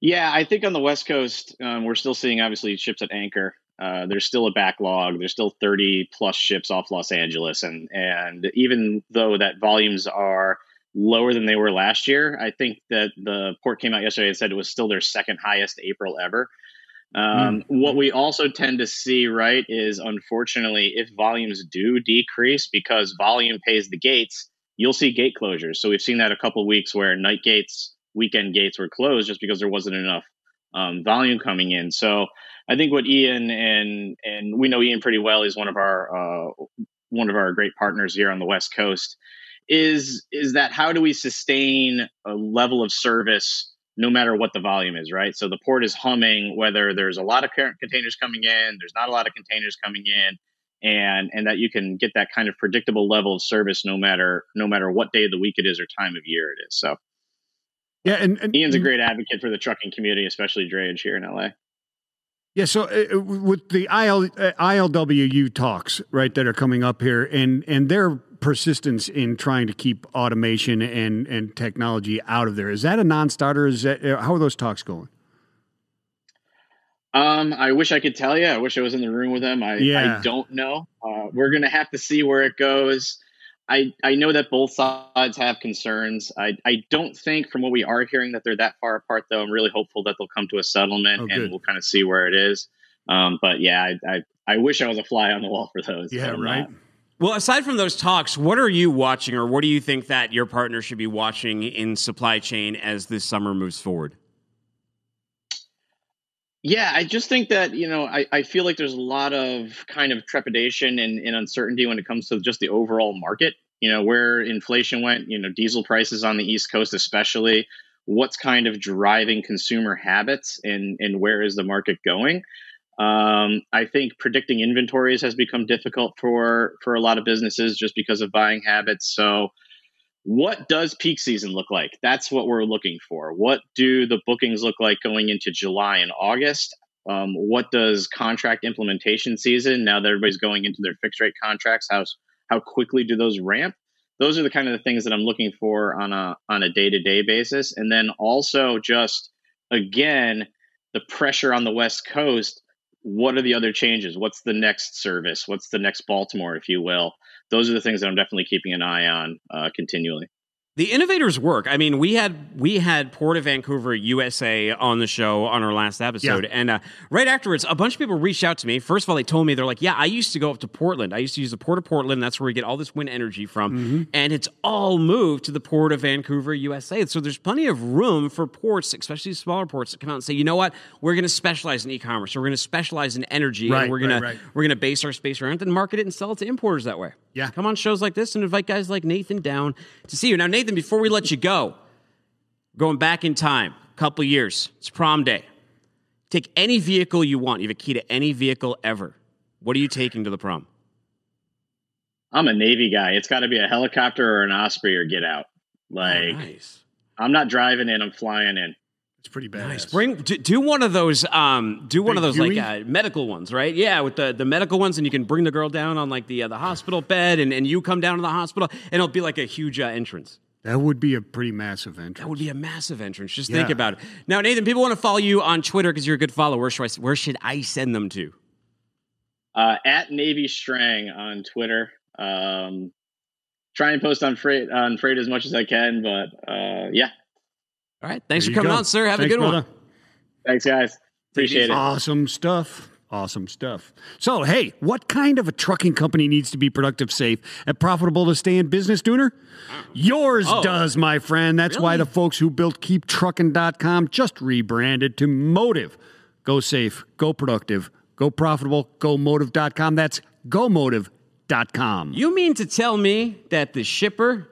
Yeah, I think on the West Coast, um, we're still seeing obviously ships at anchor. Uh, there's still a backlog. There's still 30 plus ships off Los Angeles, and and even though that volumes are lower than they were last year, I think that the port came out yesterday and said it was still their second highest April ever. Um, What we also tend to see, right, is unfortunately, if volumes do decrease because volume pays the gates, you'll see gate closures. So we've seen that a couple weeks where night gates, weekend gates were closed just because there wasn't enough um, volume coming in. So I think what Ian and and we know Ian pretty well. He's one of our uh, one of our great partners here on the West Coast. Is is that how do we sustain a level of service no matter what the volume is, right? So the port is humming, whether there's a lot of containers coming in, there's not a lot of containers coming in, and and that you can get that kind of predictable level of service no matter no matter what day of the week it is or time of year it is. So Yeah, and, and Ian's a great advocate for the trucking community, especially drayage here in LA. Yeah, so uh, with the IL, uh, ILWU talks, right, that are coming up here, and and their persistence in trying to keep automation and and technology out of there, is that a non-starter? Is that uh, how are those talks going? Um, I wish I could tell you. I wish I was in the room with them. I, Yeah. I don't know. Uh, we're gonna have to see where it goes. I I know that both sides have concerns. I I don't think, from what we are hearing, that they're that far apart. Though I'm really hopeful that they'll come to a settlement Oh, and good. we'll kind of see where it is. Um, but yeah, I, I I wish I was a fly on the wall for those. Yeah, but right. not. Well, aside from those talks, what are you watching, or what do you think that your partner should be watching in supply chain as this summer moves forward? Yeah, I just think that, you know, I, I feel like there's a lot of kind of trepidation and, and uncertainty when it comes to just the overall market. You know, where inflation went, you know, diesel prices on the East Coast, especially, what's kind of driving consumer habits and, and where is the market going? Um, I think predicting inventories has become difficult for for a lot of businesses just because of buying habits. So, what does peak season look like? That's what we're looking for. What do the bookings look like going into July and August? Um, what does contract implementation season now that everybody's going into their fixed rate contracts? How how quickly do those ramp? Those are the kind of the things that I'm looking for on a on a day to day basis, and then also just again the pressure on the West Coast. What are the other changes? What's the next service? What's the next Baltimore, if you will? Those are the things that I'm definitely keeping an eye on uh, continually. The innovators work. I mean, we had we had Port of Vancouver USA on the show on our last episode, Yeah. and uh, right afterwards, a bunch of people reached out to me. First of all, they told me they're like, "Yeah, I used to go up to Portland. I used to use the Port of Portland. That's where we get all this wind energy from, Mm-hmm. and it's all moved to the Port of Vancouver USA. So there's plenty of room for ports, especially smaller ports, to come out and say, you know what, we're going to specialize in e-commerce, or we're going to specialize in energy, Right, and we're going right, we're going to base our space around it and market it and sell it to importers that way. Yeah. Come on shows like this and invite guys like Nathan down to see you. Now, Nathan, before we let you go, going back in time, a couple years, it's prom day. Take any vehicle you want. You have a key to any vehicle ever. What are you taking to the prom? I'm a Navy guy. It's got to be a helicopter or an Osprey or get out. Like, Oh, nice. I'm not driving in. I'm flying in. It's pretty bad. Nice. Bring do, do one of those. Um, do one of Big those like uh, medical ones, right? Yeah, with the, the medical ones, and you can bring the girl down on like the uh, the hospital bed, and, and you come down to the hospital, and it'll be like a huge uh, entrance. That would be a pretty massive entrance. That would be a massive entrance. Just think about it. Now, Nathan, people want to follow you on Twitter because you're a good follower. Where should I where should I send them to? Uh, at Navy Strang on Twitter. Um, try and post on freight on freight as much as I can, but uh, yeah. All right. Thanks There for coming go. on, sir. Have Thanks, a good one. Thanks, guys. Appreciate it. Awesome stuff. Awesome stuff. So, hey, what kind of a trucking company needs to be productive, safe, and profitable to stay in business, Dooner? Yours Oh. does, my friend. That's why the folks who built KeepTruckin.com just rebranded to Motive. Go safe, go productive, go profitable, go motive.com. That's gomotive.com. You mean to tell me that the shipper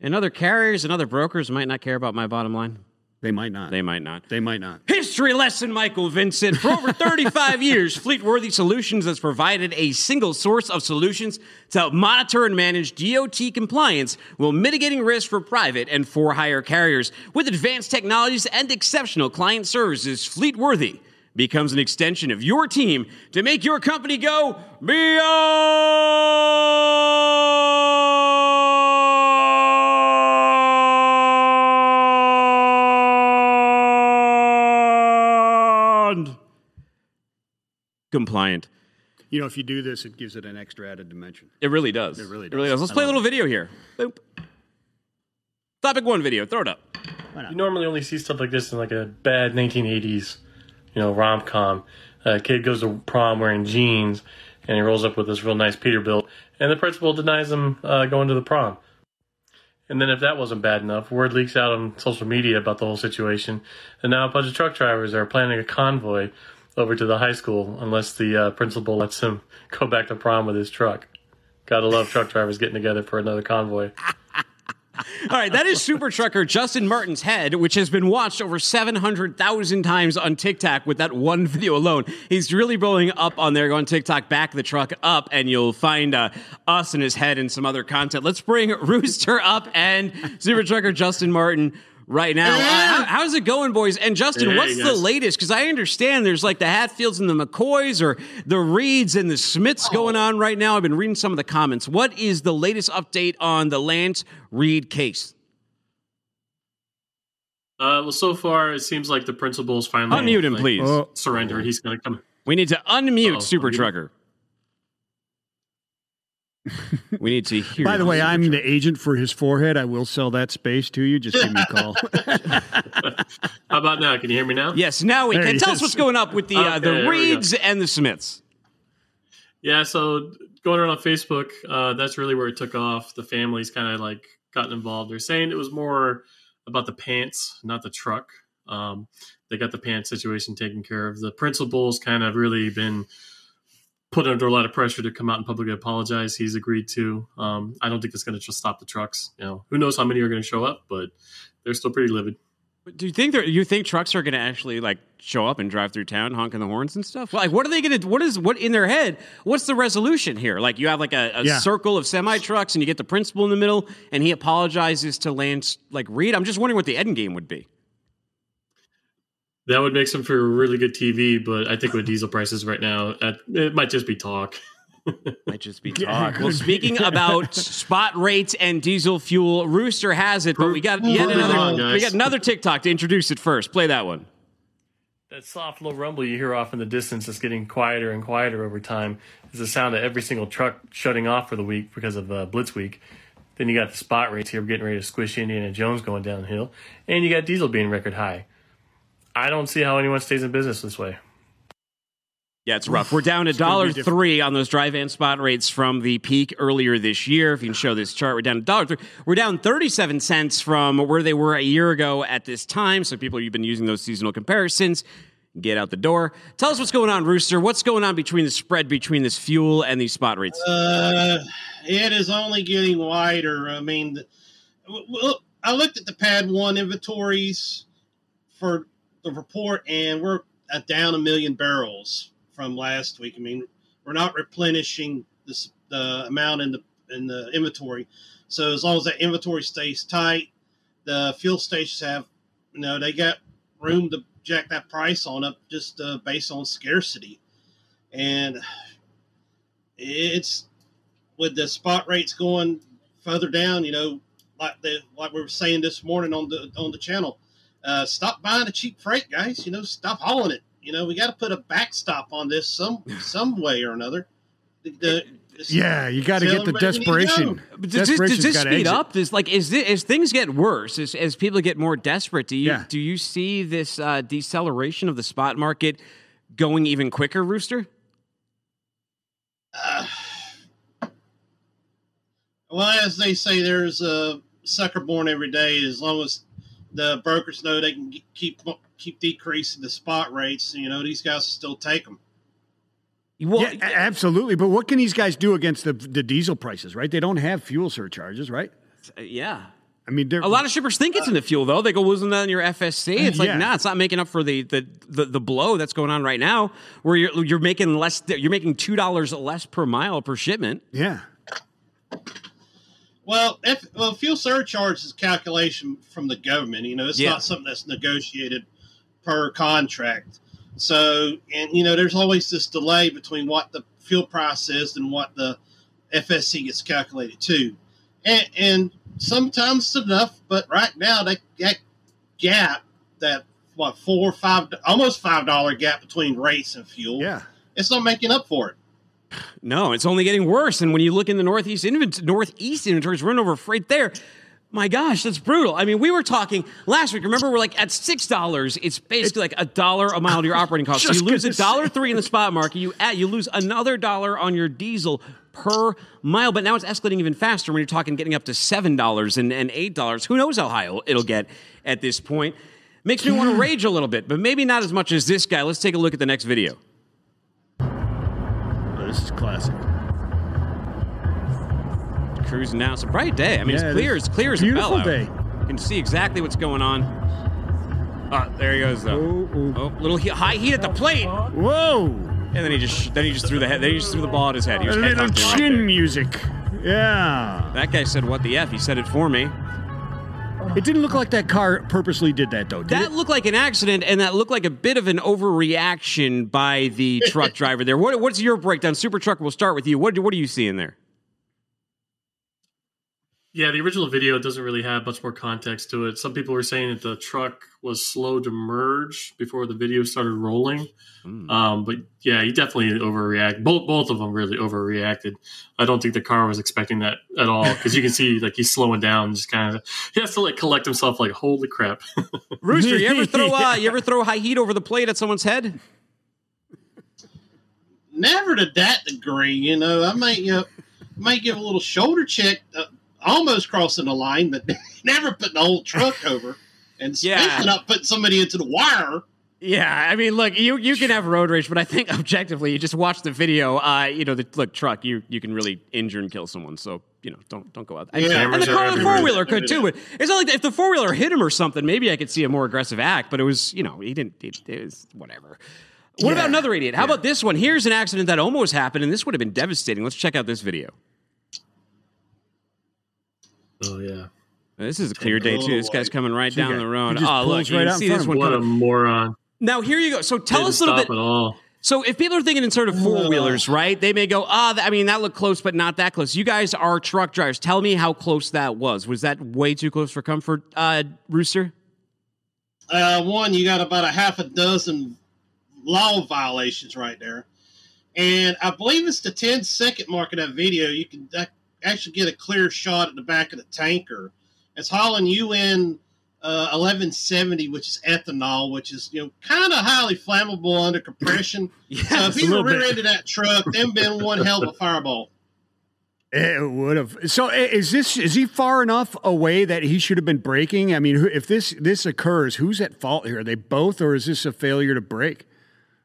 and other carriers and other brokers might not care about my bottom line? They might not. They might not. They might not. History lesson, Michael Vincent. For over 35 years, Fleetworthy Solutions has provided a single source of solutions to help monitor and manage DOT compliance while mitigating risk for private and for hire carriers. With advanced technologies and exceptional client services, Fleetworthy becomes an extension of your team to make your company go beyond compliant. You know, if you do this, it gives it an extra added dimension. It really does. It really It really does. does. Let's I play a love little video here. Boop. Topic one video. Throw it up. You normally only see stuff like this in like a bad 1980s, you know, rom com. A kid goes to prom wearing jeans, and he rolls up with this real nice Peterbilt, and the principal denies him uh, going to the prom. And then, if that wasn't bad enough, word leaks out on social media about the whole situation, and now a bunch of truck drivers are planning a convoy over to the high school unless the uh, principal lets him go back to prom with his truck. Gotta love truck drivers getting together for another convoy. All right, that is Super Trucker Justin Martin's head, which has been watched over 700,000 times on TikTok with that one video alone. He's really blowing up on there. Go on TikTok, back the truck up, and you'll find uh, us and his head and some other content. Let's bring Rooster up and Super Trucker Justin Martin right now. Uh, how- how's it going, boys? And Justin, Hey, what's the latest? Because I understand there's like the Hatfields and the McCoys or the Reeds and the Smiths going on right now. I've been reading some of the comments. What is the latest update on the Lance Reed case? Uh, well, so far it seems like the principal's finally Unmute him, like, please. Oh. surrendered. He's going to come. We need to unmute Oh, Super unmute. Trucker. We need to hear. By the way, I'm the agent for his forehead. I will sell that space to you. Just give me a call. How about now? Can you hear me now? Yes, now we There can. he Tell is. us what's going up with the uh, Okay, the there we go. Reeds and the Smiths. Yeah, so going around on Facebook, uh, that's really where it took off. The families kind of like gotten involved. They're saying it was more about the pants, not the truck. Um, they got the pants situation taken care of. The principal's kind of really been put under a lot of pressure to come out and publicly apologize. He's agreed to. Um, I don't think it's going to just stop the trucks. You know, who knows how many are going to show up, but they're still pretty livid. Do you think there, you think trucks are going to actually like show up and drive through town honking the horns and stuff? Like, what are they going to? What is what in their head? What's the resolution here? Like, you have like a, a Yeah. circle of semi trucks, and you get the principal in the middle, and he apologizes to Lance like Reed. I'm just wondering what the end game would be. That would make some for really good TV, but I think with diesel prices right now, uh, it might just be talk. Might just be talk. well, speaking about spot rates and diesel fuel, Rooster has it, but we got yet another. wrong, guys. we got another TikTok to introduce it first. Play that one. That soft little rumble you hear off in the distance that's getting quieter and quieter over time is the sound of every single truck shutting off for the week because of uh, Blitz Week. Then you got the spot rates here getting ready to squish Indiana Jones going downhill, and you got diesel being record high. I don't see how anyone stays in business this way. Yeah, it's rough. We're down a gonna dollar three on those dry van spot rates from the peak earlier this year. If you can show this chart, we're down a dollar three. We're down thirty-seven cents from where they were a year ago at this time. So people, you've been using those seasonal comparisons. Get out the door. Tell us what's going on, Rooster. What's going on between the spread between this fuel and these spot rates? Uh, it is only getting wider. I mean, the, w- w- I looked at the PADD one inventories for the report, and we're at down a million barrels from last week. I mean, we're not replenishing this, the amount in the in the inventory. So as long as that inventory stays tight, the fuel stations have, you know, they got room to jack that price on up just uh, based on scarcity, and it's with the spot rates going further down. You know, like the like we were saying this morning on the on the channel, uh, stop buying the cheap freight, guys. You know, stop hauling it. You know, we got to put a backstop on this some some way or another. The, the, Yeah, you got to get the everybody to desperation. go. Does this, does this speed exit. up? Does like is this, as things get worse, as, as people get more desperate, do you Yeah. do you see this uh, deceleration of the spot market going even quicker, Rooster? Uh, well, as they say, there's a sucker born every day. As long as the brokers know they can keep keep decreasing the spot rates, you know these guys still take them. Well, yeah, absolutely. But what can these guys do against the the diesel prices? Right? They don't have fuel surcharges, right? Uh, yeah. I mean, A lot of shippers think it's in the fuel, though. They go, "Wasn't that in your FSC?" It's like, Yeah. nah, it's not making up for the, the the the blow that's going on right now, where you're you're making less. You're making two dollars less per mile per shipment. yeah. Well, if, well, fuel surcharge is calculation from the government. You know, it's Yeah. not something that's negotiated per contract. So, and you know, there's always this delay between what the fuel price is and what the FSC gets calculated to, and, and sometimes it's enough. But right now, that, that gap, that what four, or five, almost five dollar gap between rates and fuel, Yeah. it's not making up for it. No, it's only getting worse. And when you look in the northeast invent- northeast inventories, run over freight there. My gosh, that's brutal. I mean, we were talking last week. Remember, we're like at six dollars. It's basically like a dollar a mile to your operating cost. So you lose a dollar three in the spot market. You add, you lose another dollar on your diesel per mile. But now it's escalating even faster when you're talking getting up to seven dollars and, and eight dollars. Who knows how high it'll get at this point? Makes me want to rage a little bit, but maybe not as much as this guy. Let's take a look at the next video. This is classic. Cruising now. It's a bright day. I mean, Yeah, it's clear. is. It's clear as a bell out. day. You can see exactly what's going on. Ah, there he goes though. Oh, Oh, little he- high heat at the plate, Whoa! and then he just then he just threw the head. Then he just threw the ball at his head. He A was head little knocked in right chin music. Yeah. That guy said, "What the f?" He said it for me. It didn't look like that car purposely did that, though. Did That it? looked like an accident, and that looked like a bit of an overreaction by the truck driver there. What, what's your breakdown, Super Truck? We'll start with you. What, what are you seeing there? Yeah, the original video doesn't really have much more context to it. Some people were saying that the truck was slow to merge before the video started rolling. Um, but yeah, he definitely overreacted. Both both of them really overreacted. I don't think the car was expecting that at all because you can see like he's slowing down, just kind of he has to like collect himself. Like holy crap! Rooster, you ever throw uh, you ever throw high heat over the plate at someone's head? never to that degree. You know, I might you know, might give a little shoulder check, uh, almost crossing the line, but never putting the whole truck over, and Yeah. especially not putting somebody into the wire. Yeah, I mean, look, you you can have road rage, but I think objectively, you just watch the video. Uh, you know, the look truck, you you can really injure and kill someone. So you know, don't don't go out. And, Yeah. and the car, the four wheeler could too. But it's not like if the four wheeler hit him or something, maybe I could see a more aggressive act. But it was, you know, he didn't. It, it was whatever. What about another idiot? How about this one? Here's an accident that almost happened, and this would have been devastating. Let's check out this video. Oh yeah, This is a clear day too. This guy's coming right down the road. he Oh, look, pulls you right out see this one him. what a moron! Now here you go. So tell Didn't us a little stop bit. at all. So if people are thinking in sort of four wheelers, right? They may go, ah, th- I mean, that looked close, but not that close. You guys are truck drivers. Tell me how close that was. Was that way too close for comfort, uh, Rooster? Uh, one, you got about a half a dozen law violations right there, and I believe it's the 10 second mark of that video. You can ac- actually get a clear shot at the back of the tanker. It's hauling UN uh, 1170, which is ethanol, which is you know kind of highly flammable under compression. so Yes, if a you little rear bit. ended that truck, then been one hell of a fireball. It would have. So is this is he far enough away that he should have been braking? I mean, if this this occurs, who's at fault here? Are they both, or is this a failure to brake?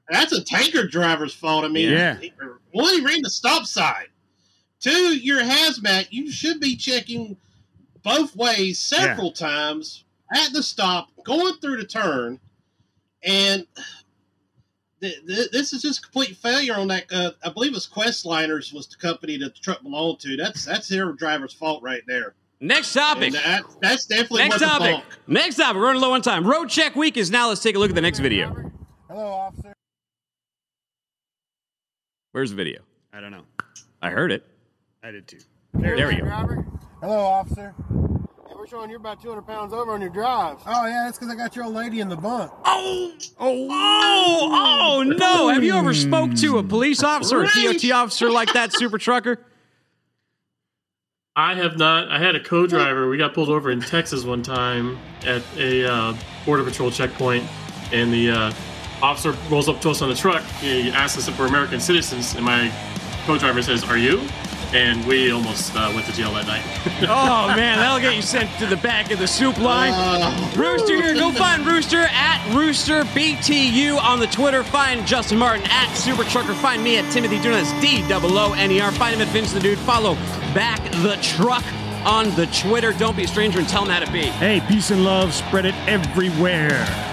That's a tanker driver's fault. I mean, Yeah. he- one, he ran the stop sign. Two, you're hazmat. You should be checking both ways several times at the stop, going through the turn, and th- th- this is just complete failure on that. Uh, I believe it's Questliners was the company that the truck belonged to. That's that's their driver's fault right there. Next topic. That, that's definitely Next what topic. the. Next topic. We're running low on time. Road check week is now. Let's take a look at the next video. Hello, officer. Where's the video? I don't know. I heard it. I did too. There we go. Driver. Hello, officer. Hey, we're showing you're about 200 pounds over on your drives. Oh, yeah, that's because I got your old lady in the bunk. Oh, oh, oh, oh no! Have you ever spoke to a police officer, or a DOT officer like that, super trucker? I have not. I had a co-driver. We got pulled over in Texas one time at a uh, border patrol checkpoint, and the uh, officer rolls up to us on the truck. He asks us if we're American citizens, and my co-driver says, "Are you?" And we almost uh, went to jail that night. Oh man, that'll get you sent to the back of the soup line. Rooster here, go find Rooster at Rooster BTU on the Twitter. Find Justin Martin at Super Trucker. Find me at Timothy Dooner D O O N E R. Find him at Vince the Dude. Follow back the truck on the Twitter. Don't be a stranger and tell him how to be. Hey, peace and love. Spread it everywhere.